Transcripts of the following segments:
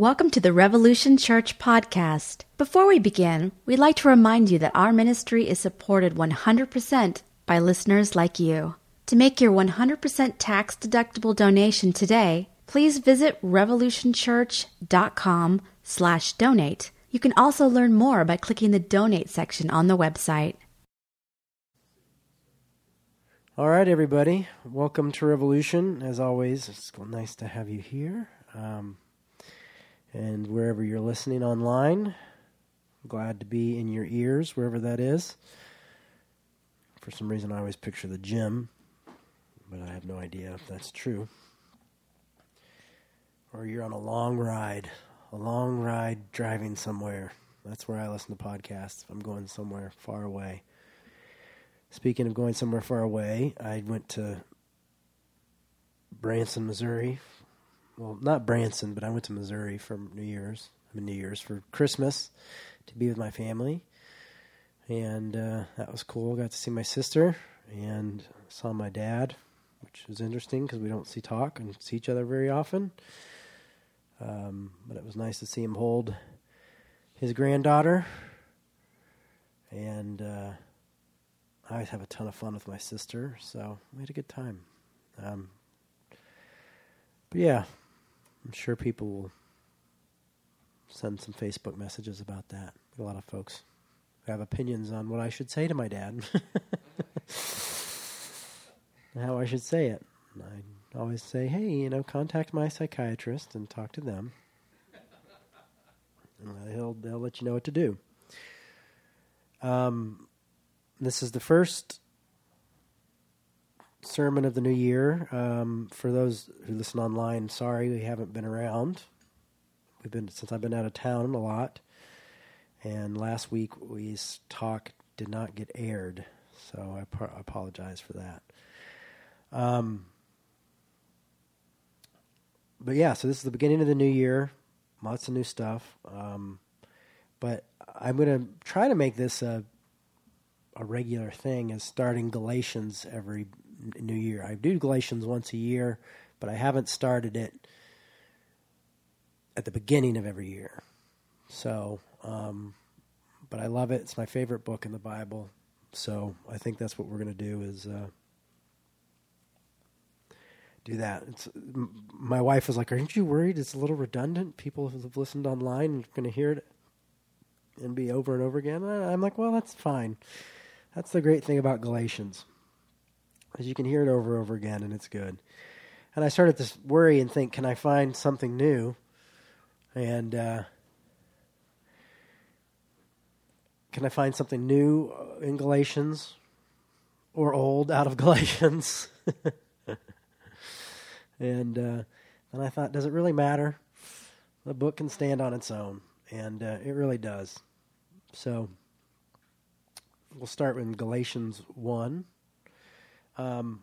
Welcome to the Revolution Church podcast. Before we begin, we'd like to remind you that our ministry is supported 100% by listeners like you. To make your 100% tax deductible donation today, please visit revolutionchurch.com slash donate. You can also learn more by clicking the donate section on the website. All right, everybody. Welcome to Revolution. As always, it's nice to have you here. Um, and wherever you're listening online, glad to be in your ears, wherever that is. For some reason, I always picture the gym, but I have no idea if that's true. Or you're on a long ride, a long ride driving somewhere. That's where I listen to podcasts. If I'm going somewhere far away. Speaking of going somewhere far away, I went to Branson, Missouri. Well, not Branson, but I went to Missouri for New Year's. I mean, New Year's for Christmas to be with my family, and uh, that was cool. Got to see my sister and saw my dad, which was interesting because we don't see talk and see each other very often. Um, but it was nice to see him hold his granddaughter, and. Uh, I always have a ton of fun with my sister, so we had a good time. Um, but yeah, I'm sure people will send some Facebook messages about that. A lot of folks have opinions on what I should say to my dad, how I should say it. I always say, hey, you know, contact my psychiatrist and talk to them. And he'll they'll let you know what to do. Um, this is the first sermon of the new year. Um, for those who listen online, sorry we haven't been around. We've been since I've been out of town a lot, and last week we talk did not get aired, so I, I apologize for that. Um, but yeah, so this is the beginning of the new year. Lots of new stuff. Um, but I'm going to try to make this a a regular thing is starting Galatians every new year. I do Galatians once a year, but I haven't started it at the beginning of every year. So, um, but I love it. It's my favorite book in the Bible. So I think that's what we're going to do is uh, do that. It's, my wife was like, "Aren't you worried? It's a little redundant. People who have listened online are going to hear it and be over and over again." I'm like, "Well, that's fine." That's the great thing about Galatians, is you can hear it over and over again, and it's good. And I started to worry and think, can I find something new? And uh, can I find something new in Galatians or old out of Galatians? and uh, then I thought, does it really matter? The book can stand on its own, and uh, it really does. So we'll start with Galatians 1. Um,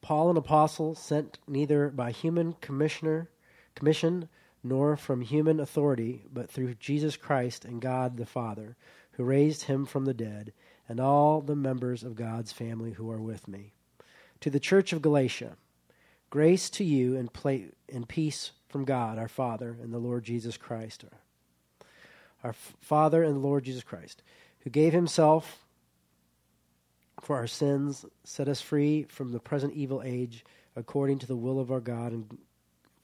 Paul, an apostle, sent neither by human commissioner, commission nor from human authority, but through Jesus Christ and God the Father, who raised him from the dead, and all the members of God's family who are with me. To the church of Galatia, grace to you and, play, and peace from God our Father and the Lord Jesus Christ. Our Father and the Lord Jesus Christ who gave himself for our sins, set us free from the present evil age, according to the will of our God and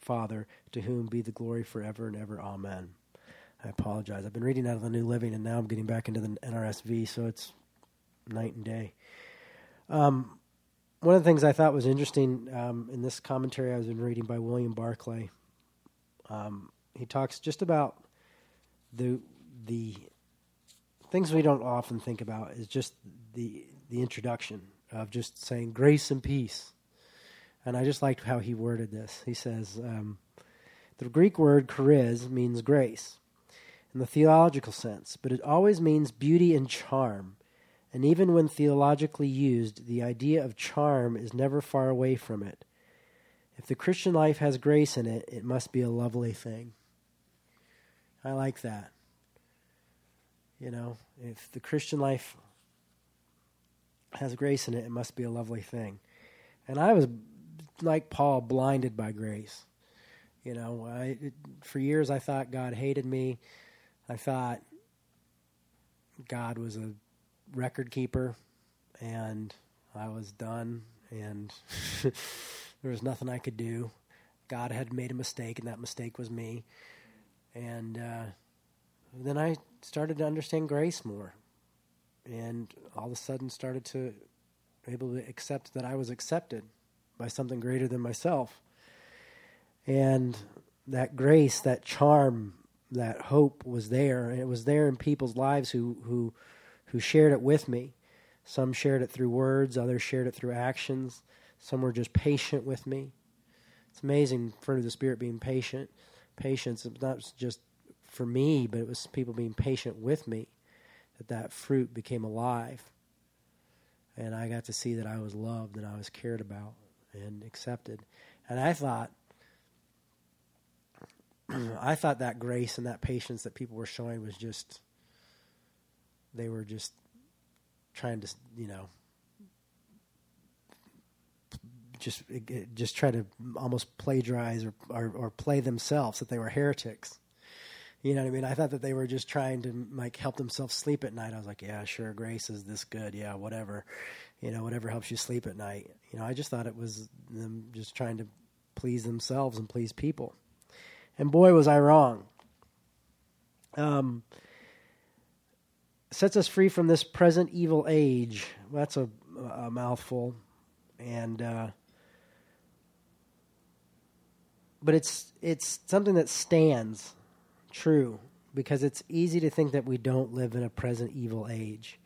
Father, to whom be the glory forever and ever. Amen. I apologize. I've been reading out of the New Living, and now I'm getting back into the NRSV, so it's night and day. Um, one of the things I thought was interesting um, in this commentary I was been reading by William Barclay, um, he talks just about the the things we don't often think about is just the the introduction of just saying grace and peace. And I just liked how he worded this. He says, um, the Greek word charis means grace in the theological sense, but it always means beauty and charm. And even when theologically used, the idea of charm is never far away from it. If the Christian life has grace in it, it must be a lovely thing. I like that. You know, if the Christian life has grace in it, it must be a lovely thing. And I was, like Paul, blinded by grace. You know, I it, for years I thought God hated me. I thought God was a record keeper, and I was done, and there was nothing I could do. God had made a mistake, and that mistake was me. And uh, then I started to understand grace more, and all of a sudden started to able to accept that I was accepted by something greater than myself. And that grace, that charm, that hope was there, and it was there in people's lives who who who shared it with me. Some shared it through words, others shared it through actions. Some were just patient with me. It's amazing fruit of the spirit being patient. Patience, not just for me, but it was people being patient with me that that fruit became alive. And I got to see that I was loved and I was cared about and accepted. And I thought I thought that grace and that patience that people were showing was just they were just trying to, you know, just just try to almost plagiarize or, or, or play themselves that they were heretics. You know what I mean? I thought that they were just trying to like help themselves sleep at night. I was like, yeah, sure, grace is this good. Yeah, whatever. You know, whatever helps you sleep at night. You know, I just thought it was them just trying to please themselves and please people. And boy, was I wrong. Um, sets us free from this present evil age. That's a, a mouthful. And, uh, but it's it's something that stands true because it's easy to think that we don't live in a present evil age.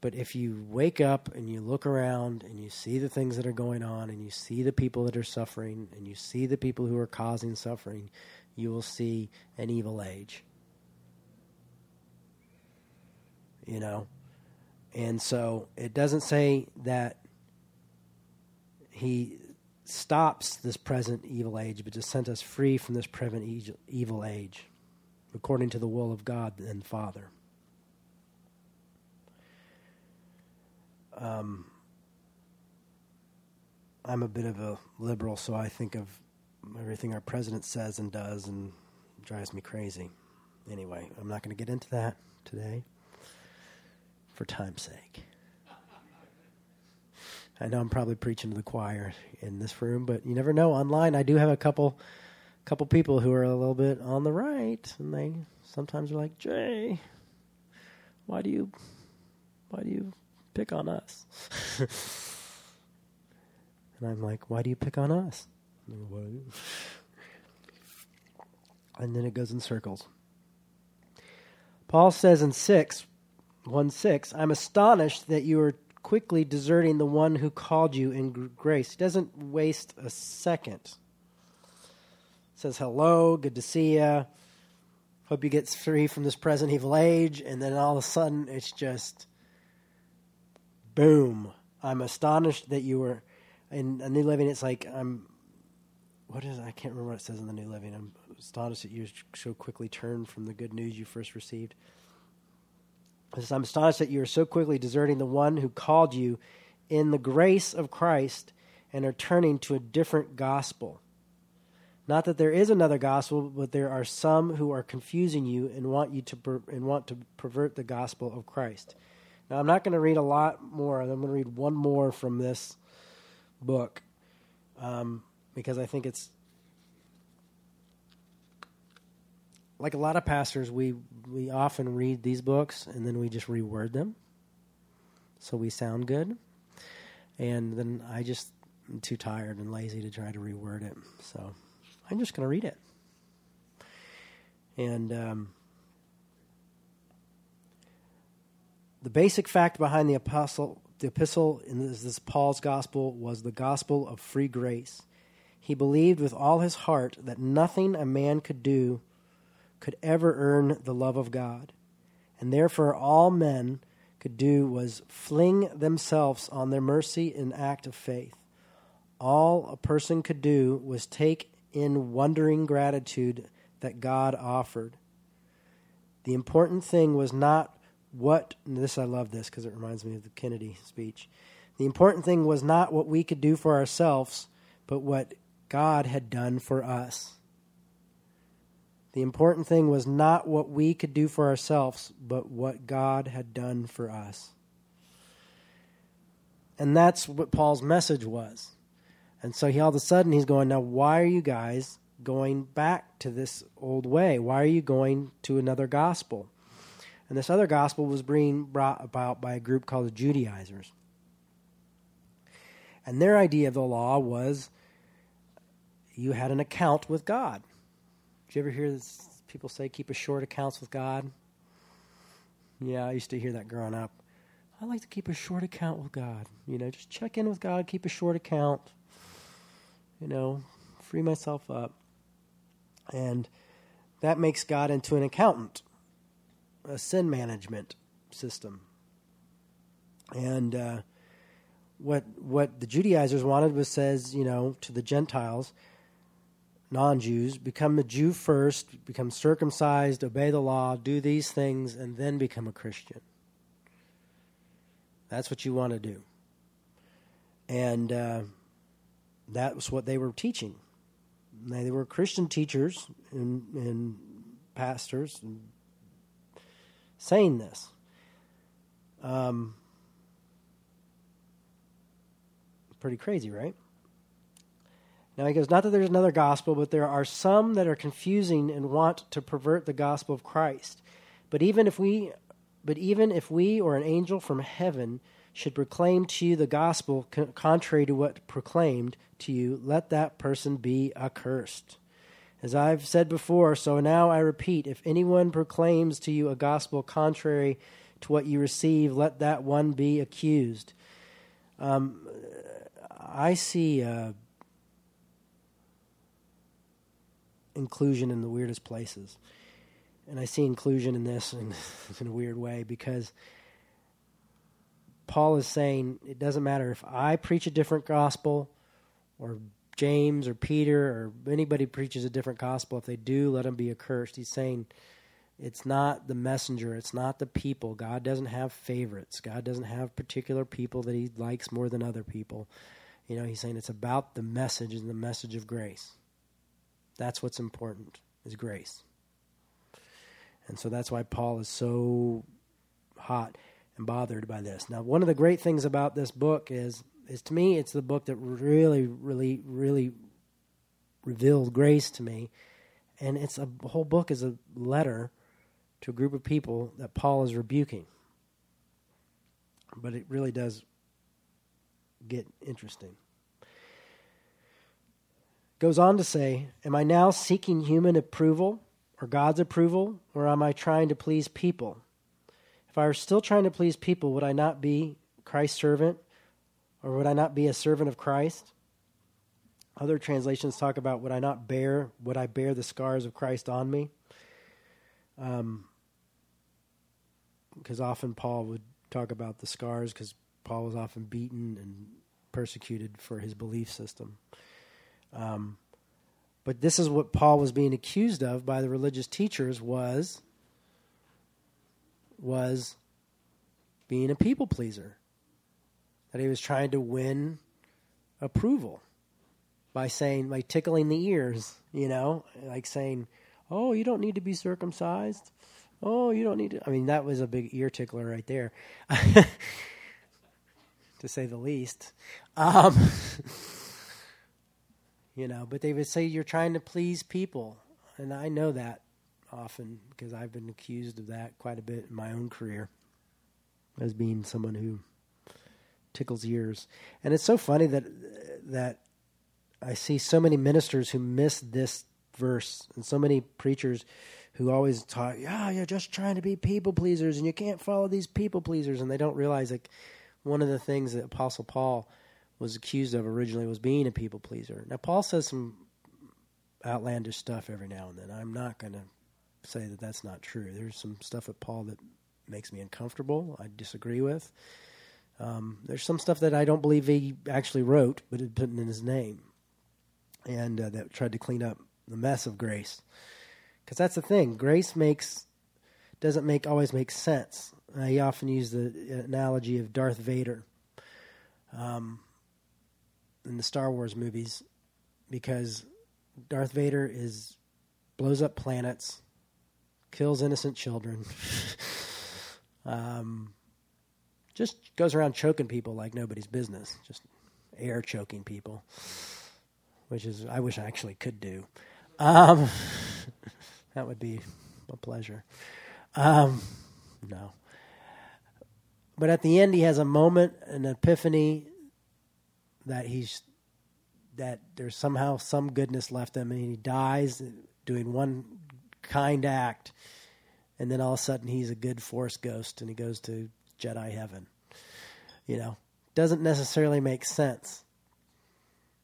But if you wake up and you look around and you see the things that are going on and you see the people that are suffering and you see the people who are causing suffering, you will see an evil age. You know? And so it doesn't say that he stops this present evil age, but just sent us free from this present evil age, according to the will of God and Father. Um, I'm a bit of a liberal, so I think of everything our president says and does and drives me crazy. Anyway, I'm not going to get into that today for time's sake. I know I'm probably preaching to the choir in this room, but you never know. Online, I do have a couple couple people who are a little bit on the right, and they sometimes are like, "Jay, why do you why do you pick on us?" and I'm like, "Why do you pick on us?" And then it goes in circles. Paul says in 6, 1 6, I'm astonished that you are quickly deserting the one who called you in grace. He doesn't waste a second. Says, hello, good to see you. Hope you get free from this present evil age. And then all of a sudden, it's just boom. I'm astonished that you were in a new living. It's like, I'm, what is it? I can't remember what it says in the new living. I'm astonished that you so quickly turned from the good news you first received. Says, I'm astonished that you are so quickly deserting the one who called you in the grace of Christ and are turning to a different gospel. Not that there is another gospel, but there are some who are confusing you and want you to per- and want to pervert the gospel of Christ. Now, I'm not going to read a lot more. I'm going to read one more from this book um, because I think it's like a lot of pastors, we we often read these books and then we just reword them, so we sound good. And then I just am too tired and lazy to try to reword it, so I'm just going to read it. And um, the basic fact behind the apostle, the epistle in this, this Paul's gospel was the gospel of free grace. He believed with all his heart that nothing a man could do could ever earn the love of God. And therefore, all men could do was fling themselves on their mercy in act of faith. All a person could do was take in wondering gratitude that God offered. The important thing was not what, this I love this because it reminds me of the Kennedy speech. The important thing was not what we could do for ourselves, but what God had done for us. The important thing was not what we could do for ourselves, but what God had done for us. And that's what Paul's message was. And so he all of a sudden he's going, Now, why are you guys going back to this old way? Why are you going to another gospel? And this other gospel was being brought about by a group called the Judaizers. And their idea of the law was you had an account with God. Did you ever hear this, people say keep a short accounts with God? Yeah, I used to hear that growing up. I like to keep a short account with God. You know, just check in with God, keep a short account. You know, free myself up. And that makes God into an accountant, a sin management system. And uh, what what the Judaizers wanted was says, you know, to the Gentiles, non-Jews, become a Jew first, become circumcised, obey the law, do these things, and then become a Christian. That's what you want to do. And uh, that was what they were teaching. They were Christian teachers and, and pastors and saying this. Um, pretty crazy, right? Now he goes, Not that there's another gospel, but there are some that are confusing and want to pervert the gospel of Christ. But even if we but even if we or an angel from heaven should proclaim to you the gospel contrary to what proclaimed to you, let that person be accursed. As I've said before, so now I repeat if anyone proclaims to you a gospel contrary to what you receive, let that one be accused. Um, I see uh, inclusion in the weirdest places. And I see inclusion in this in, in a weird way because Paul is saying it doesn't matter if I preach a different gospel or James or Peter or anybody preaches a different gospel. If they do, let them be accursed. He's saying it's not the messenger, it's not the people. God doesn't have favorites, God doesn't have particular people that he likes more than other people. You know, he's saying it's about the message and the message of grace. That's what's important, is grace. And so that's why Paul is so hot and bothered by this. Now, one of the great things about this book is is to me it's the book that really really really revealed grace to me. And it's a whole book is a letter to a group of people that Paul is rebuking. But it really does get interesting. Goes on to say, Am I now seeking human approval or God's approval, or am I trying to please people? If I were still trying to please people, would I not be Christ's servant, or would I not be a servant of Christ? Other translations talk about would I not bear, would I bear the scars of Christ on me? Um, because often Paul would talk about the scars because Paul was often beaten and persecuted for his belief system. Um, but this is what Paul was being accused of by the religious teachers was was being a people pleaser. That he was trying to win approval by saying by tickling the ears, you know, like saying, "Oh, you don't need to be circumcised." Oh, you don't need to. I mean, that was a big ear tickler right there, to say the least. Um, you know, but they would say you're trying to please people. And I know that often because I've been accused of that quite a bit in my own career as being someone who tickles ears. And it's so funny that that I see so many ministers who miss this verse and so many preachers who always talk, yeah, you're just trying to be people pleasers and you can't follow these people pleasers. And they don't realize like one of the things that Apostle Paul was accused of originally was being a people pleaser. Now, Paul says some outlandish stuff every now and then. I'm not going to say that that's not true. There's some stuff at Paul that makes me uncomfortable, I disagree with. Um, there's some stuff that I don't believe he actually wrote, but it put in his name, and uh, that tried to clean up the mess of grace. Because that's the thing, grace makes doesn't make always make sense. I often use the analogy of Darth Vader. Um, in the Star Wars movies because Darth Vader is blows up planets, kills innocent children, um, just goes around choking people like nobody's business, just air choking people, which is I wish I actually could do. Um, that would be a pleasure. Um, no. But at the end, he has a moment, an epiphany that he's that there's somehow some goodness left him, and he dies doing one kind act, and then all of a sudden he's a good force ghost, and he goes to Jedi heaven. You know, doesn't necessarily make sense.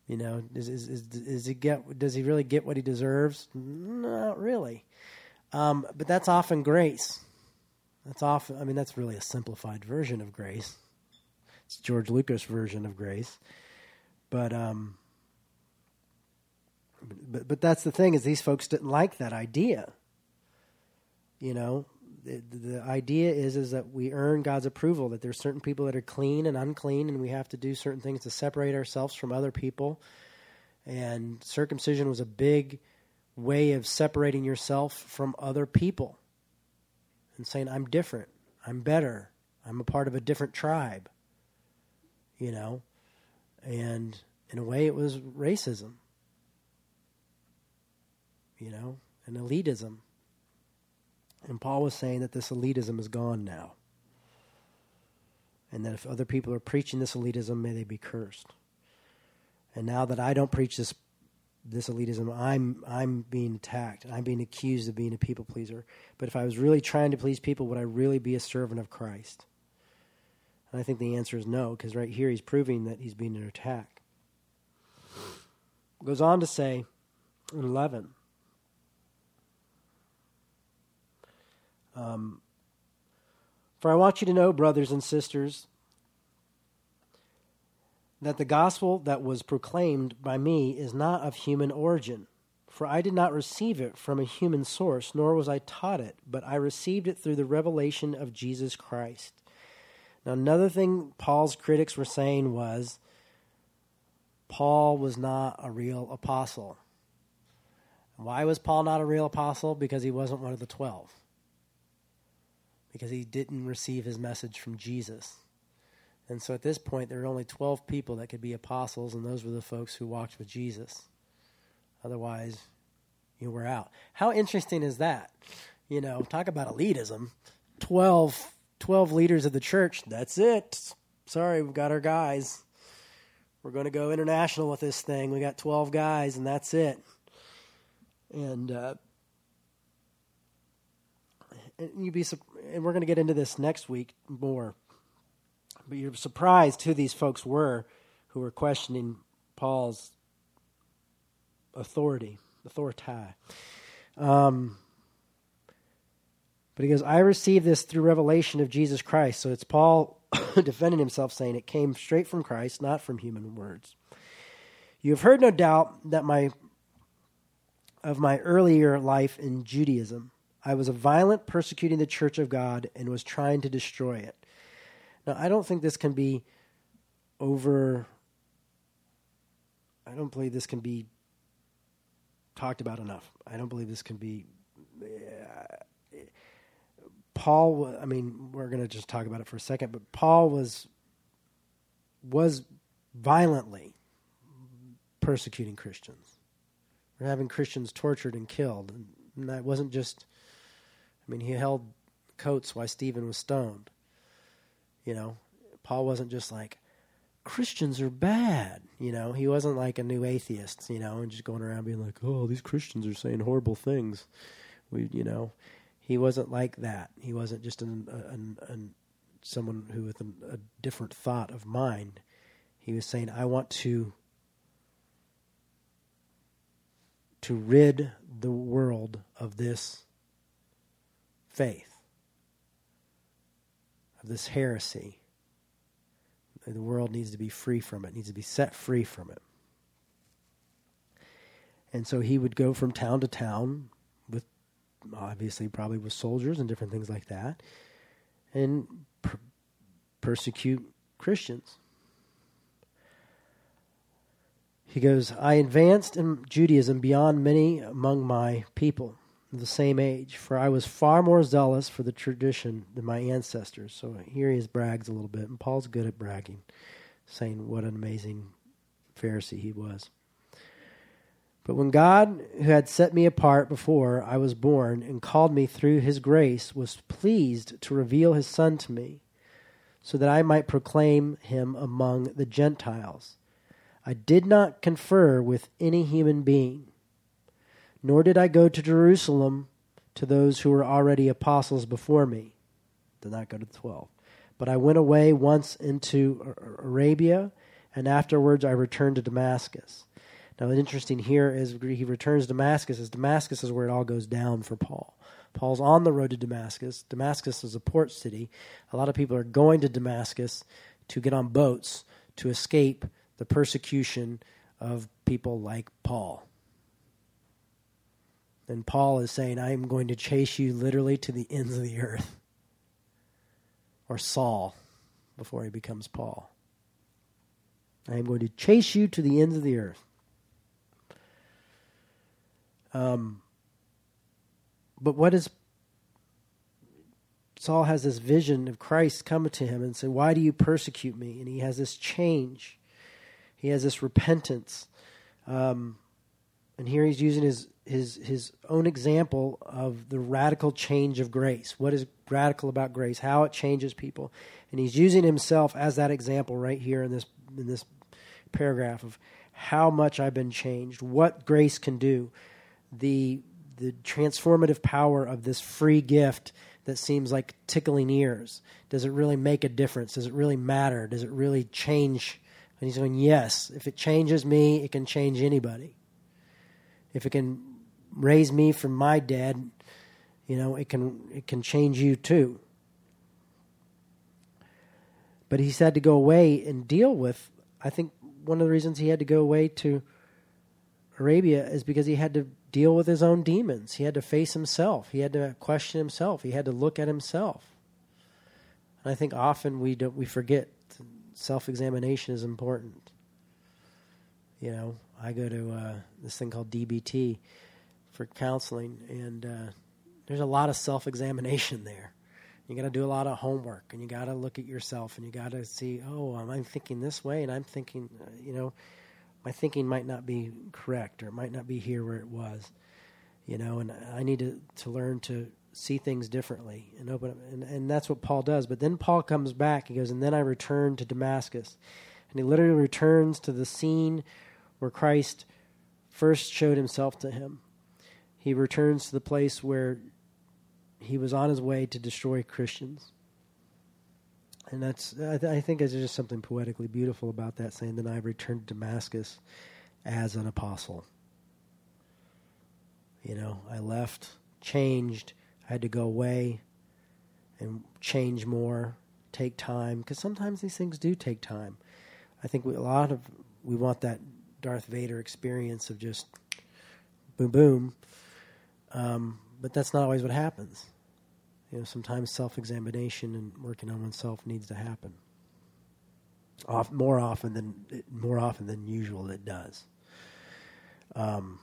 You know, is, is, is, is he get? Does he really get what he deserves? Not really. Um, but that's often grace. That's often. I mean, that's really a simplified version of grace. It's George Lucas' version of grace. But um, but but that's the thing is these folks didn't like that idea. You know, the, the idea is is that we earn God's approval. That there's certain people that are clean and unclean, and we have to do certain things to separate ourselves from other people. And circumcision was a big way of separating yourself from other people and saying, "I'm different. I'm better. I'm a part of a different tribe." You know, and in a way, it was racism. You know, an elitism. And Paul was saying that this elitism is gone now. And that if other people are preaching this elitism, may they be cursed. And now that I don't preach this this elitism, I'm I'm being attacked. I'm being accused of being a people pleaser. But if I was really trying to please people, would I really be a servant of Christ? And I think the answer is no, because right here he's proving that he's being an attack. Goes on to say in 11 Um, for I want you to know, brothers and sisters, that the gospel that was proclaimed by me is not of human origin. For I did not receive it from a human source, nor was I taught it, but I received it through the revelation of Jesus Christ. Now, another thing Paul's critics were saying was Paul was not a real apostle. Why was Paul not a real apostle? Because he wasn't one of the twelve because he didn't receive his message from Jesus. And so at this point, there were only 12 people that could be apostles, and those were the folks who walked with Jesus. Otherwise, you were out. How interesting is that? You know, talk about elitism. 12, 12 leaders of the church, that's it. Sorry, we've got our guys. We're going to go international with this thing. We got 12 guys, and that's it. And uh, and you'd be and we're going to get into this next week more. But you're surprised who these folks were who were questioning Paul's authority, authority. Um, but he goes, I received this through revelation of Jesus Christ. So it's Paul defending himself, saying it came straight from Christ, not from human words. You have heard, no doubt, that my of my earlier life in Judaism I was a violent persecuting the church of God and was trying to destroy it. Now, I don't think this can be over. I don't believe this can be talked about enough. I don't believe this can be. Uh, Paul, I mean, we're going to just talk about it for a second, but Paul was was violently persecuting Christians. We're having Christians tortured and killed, and that wasn't just I mean, he held coats while Stephen was stoned. You know, Paul wasn't just like, Christians are bad. You know, he wasn't like a new atheist, you know, and just going around being like, oh, these Christians are saying horrible things. We, you know, he wasn't like that. He wasn't just an, an, an someone who with a, a different thought of mind. He was saying, I want to to rid the world of this faith, of this heresy. The world needs to be free from it, needs to be set free from it. And so he would go from town to town with, obviously, probably with soldiers and different things like that, and per- persecute Christians. He goes, I advanced in Judaism beyond many among my people of the same age, for I was far more zealous for the tradition than my ancestors. So here he is brags a little bit, and Paul's good at bragging, saying what an amazing Pharisee he was. But when God, who had set me apart before I was born and called me through his grace, was pleased to reveal his Son to me, so that I might proclaim him among the Gentiles, I did not confer with any human being, nor did I go to Jerusalem to those who were already apostles before me. Did not go to the twelve. But I went away once into Arabia, and afterwards I returned to Damascus. Now, what's interesting here is he returns to Damascus, as Damascus is where it all goes down for Paul. Paul's on the road to Damascus. Damascus is a port city. A lot of people are going to Damascus to get on boats to escape the persecution of people like Paul. And Paul is saying, I am going to chase you literally to the ends of the earth. Or Saul before he becomes Paul. I am going to chase you to the ends of the earth. Um, but what is Saul has this vision of Christ coming to him and say, "Why do you persecute me?" And he has this change. He has this repentance. Um, and here he's using his his his own example of the radical change of grace. What is radical about grace? How it changes people. And he's using himself as that example right here in this in this paragraph of how much I've been changed, what grace can do the the transformative power of this free gift that seems like tickling ears. Does it really make a difference? Does it really matter? Does it really change? And he's going, yes. If it changes me, it can change anybody. If it can raise me from my dead, you know, it can it can change you too. But he had to go away and deal with. I think one of the reasons he had to go away to Arabia is because he had to deal with his own demons. He had to face himself. He had to question himself. He had to look at himself. And I think often we don't, we forget self examination is important. You know, I go to uh, this thing called DBT for counseling, and uh, there's a lot of self examination there. You got to do a lot of homework, and you got to look at yourself, and you got to see, oh, I'm thinking this way, and I'm thinking, uh, you know, my thinking might not be correct or it might not be here where it was you know and i need to, to learn to see things differently and open up and, and that's what paul does. But then paul comes back he goes and then i returned to damascus. And he literally returns to the scene where christ first showed himself to him he returns to the place where he was on his way to destroy christians and that's I, th- I think there's just something poetically beautiful about that, saying Then I returned to Damascus as an apostle. You know, I left, changed, I had to go away and change more, take time, because sometimes these things do take time. I think we, a lot of we want that Darth Vader experience of just boom, boom, um, but that's not always what happens you know, sometimes self-examination and working on oneself needs to happen. Off, more often than more often than usual, it does. Um,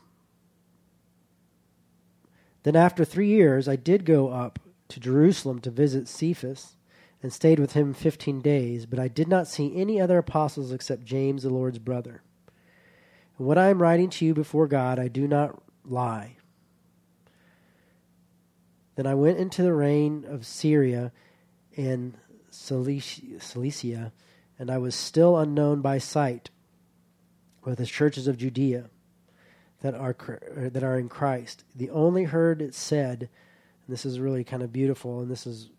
then, after three years, I did go up to Jerusalem to visit Cephas and stayed with him fifteen days. But I did not see any other apostles except James, the Lord's brother. What I am writing to you before God, I do not lie. Then I went into the reign of Syria and Cilicia, and I was still unknown by sight with the churches of Judea that are that are in Christ. The only heard it said, and this is really kind of beautiful, and this is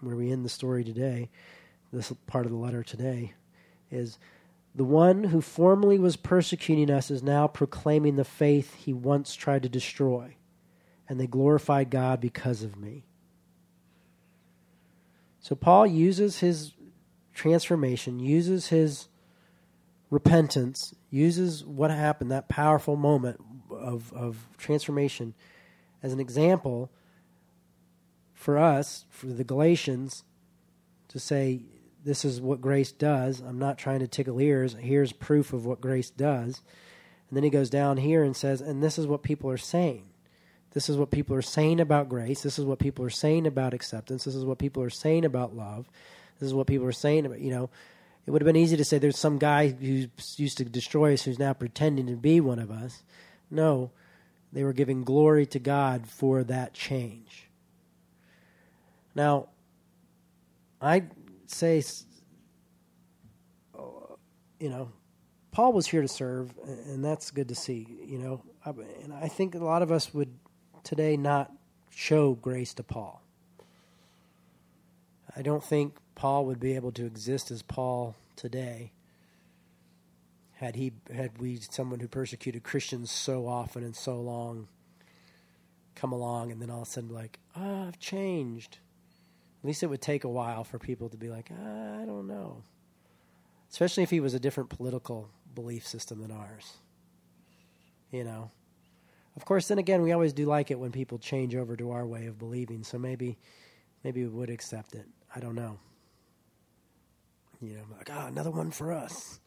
where we end the story today. This part of the letter today is the one who formerly was persecuting us is now proclaiming the faith he once tried to destroy and they glorified God because of me. So Paul uses his transformation, uses his repentance, uses what happened, that powerful moment of, of transformation, as an example for us, for the Galatians, to say this is what grace does. I'm not trying to tickle ears. Here's proof of what grace does. And then he goes down here and says, and this is what people are saying. This is what people are saying about grace. This is what people are saying about acceptance. This is what people are saying about love. This is what people are saying about, you know, it would have been easy to say there's some guy who used to destroy us who's now pretending to be one of us. No, they were giving glory to God for that change. Now, I say, you know, Paul was here to serve, and that's good to see. You know, and I think a lot of us would today not show grace to Paul. I don't think Paul would be able to exist as Paul today had he had we someone who persecuted Christians so often and so long come along and then all of a sudden like, oh, I've changed. At least it would take a while for people to be like, ah, I don't know. Especially if he was a different political belief system than ours. You know. Of course, then again, we always do like it when people change over to our way of believing. So maybe, maybe we would accept it. I don't know. You know, like, ah, oh, another one for us.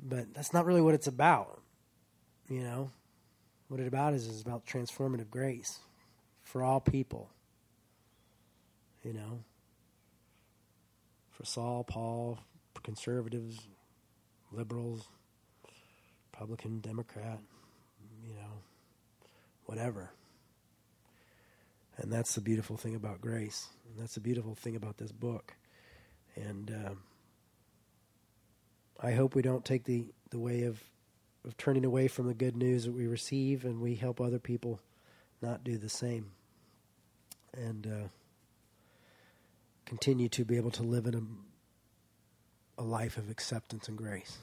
But that's not really what it's about. You know, what it about is, is about transformative grace for all people you know, for Saul, Paul, conservatives, liberals, Republican, Democrat, you know, whatever. And that's the beautiful thing about grace. And that's the beautiful thing about this book. And uh, I hope we don't take the, the way of, of turning away from the good news that we receive and we help other people not do the same. And uh, continue to be able to live in a, a life of acceptance and grace.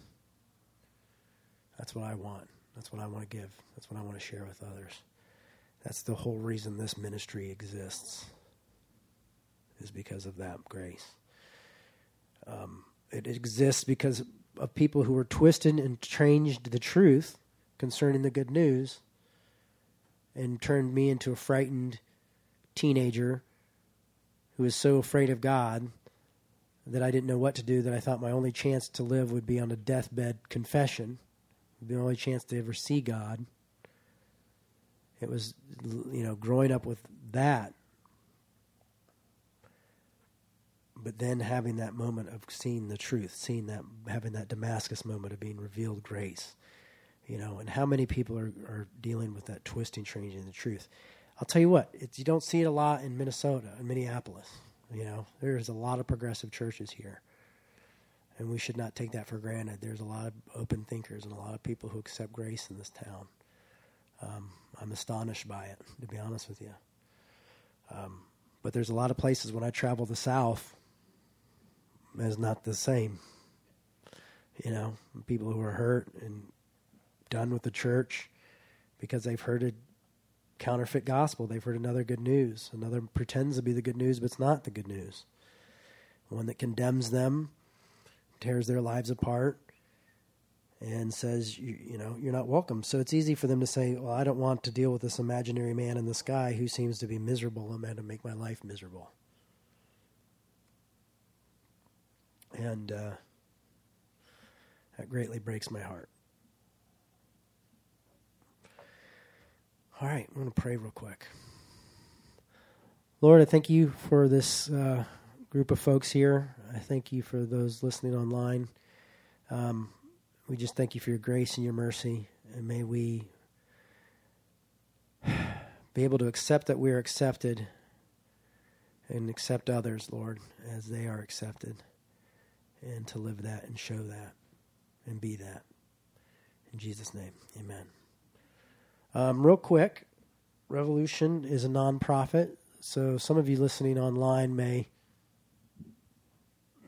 That's what I want. That's what I want to give. That's what I want to share with others. That's the whole reason this ministry exists, is because of that grace. Um, it exists because of people who were twisted and changed the truth concerning the good news and turned me into a frightened teenager who was so afraid of God that I didn't know what to do, that I thought my only chance to live would be on a deathbed confession, the only chance to ever see God. It was, you know, growing up with that. But then having that moment of seeing the truth, seeing that, having that Damascus moment of being revealed grace, you know, and how many people are, are dealing with that twisting, changing the truth. I'll tell you what, you don't see it a lot in Minnesota in Minneapolis. You know, there's a lot of progressive churches here. And we should not take that for granted. There's a lot of open thinkers and a lot of people who accept grace in this town. Um, I'm astonished by it, to be honest with you. Um, but there's a lot of places when I travel the South, it's not the same. You know, people who are hurt and done with the church because they've heard it counterfeit gospel. They've heard another good news. Another pretends to be the good news, but it's not the good news. One that condemns them, tears their lives apart, and says, you, you know, you're not welcome. So it's easy for them to say, well, I don't want to deal with this imaginary man in the sky who seems to be miserable. I'm going to make my life miserable. And uh, that greatly breaks my heart. All right, I'm going to pray real quick. Lord, I thank you for this uh, group of folks here. I thank you for those listening online. Um, we just thank you for your grace and your mercy, and may we be able to accept that we are accepted and accept others, Lord, as they are accepted, and to live that and show that and be that. In Jesus' name, amen. Um, real quick, Revolution is a nonprofit, so some of you listening online may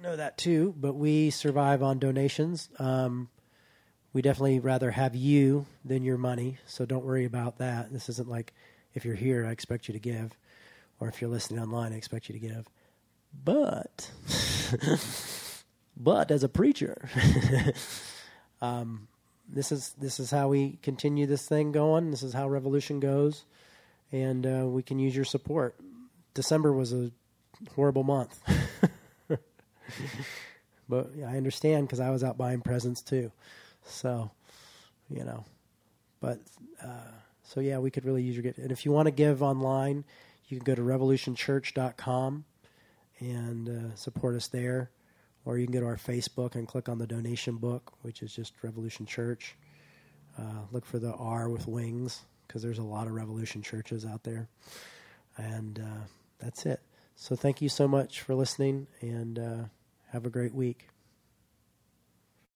know that too. But we survive on donations. Um, we definitely rather have you than your money, so don't worry about that. This isn't like if you're here, I expect you to give, or if you're listening online, I expect you to give. But, but as a preacher, um, this is this is how we continue this thing going. This is how Revolution goes, and uh, we can use your support. December was a horrible month. but yeah, I understand because I was out buying presents too. So, you know, but uh, so yeah, we could really use your gift. And if you want to give online, you can go to revolutionchurch.com and uh, support us there. Or you can go to our Facebook and click on the donation book, which is just Revolution Church. Uh, look for the R with wings because there's a lot of Revolution churches out there. And uh, that's it. So thank you so much for listening and uh, have a great week.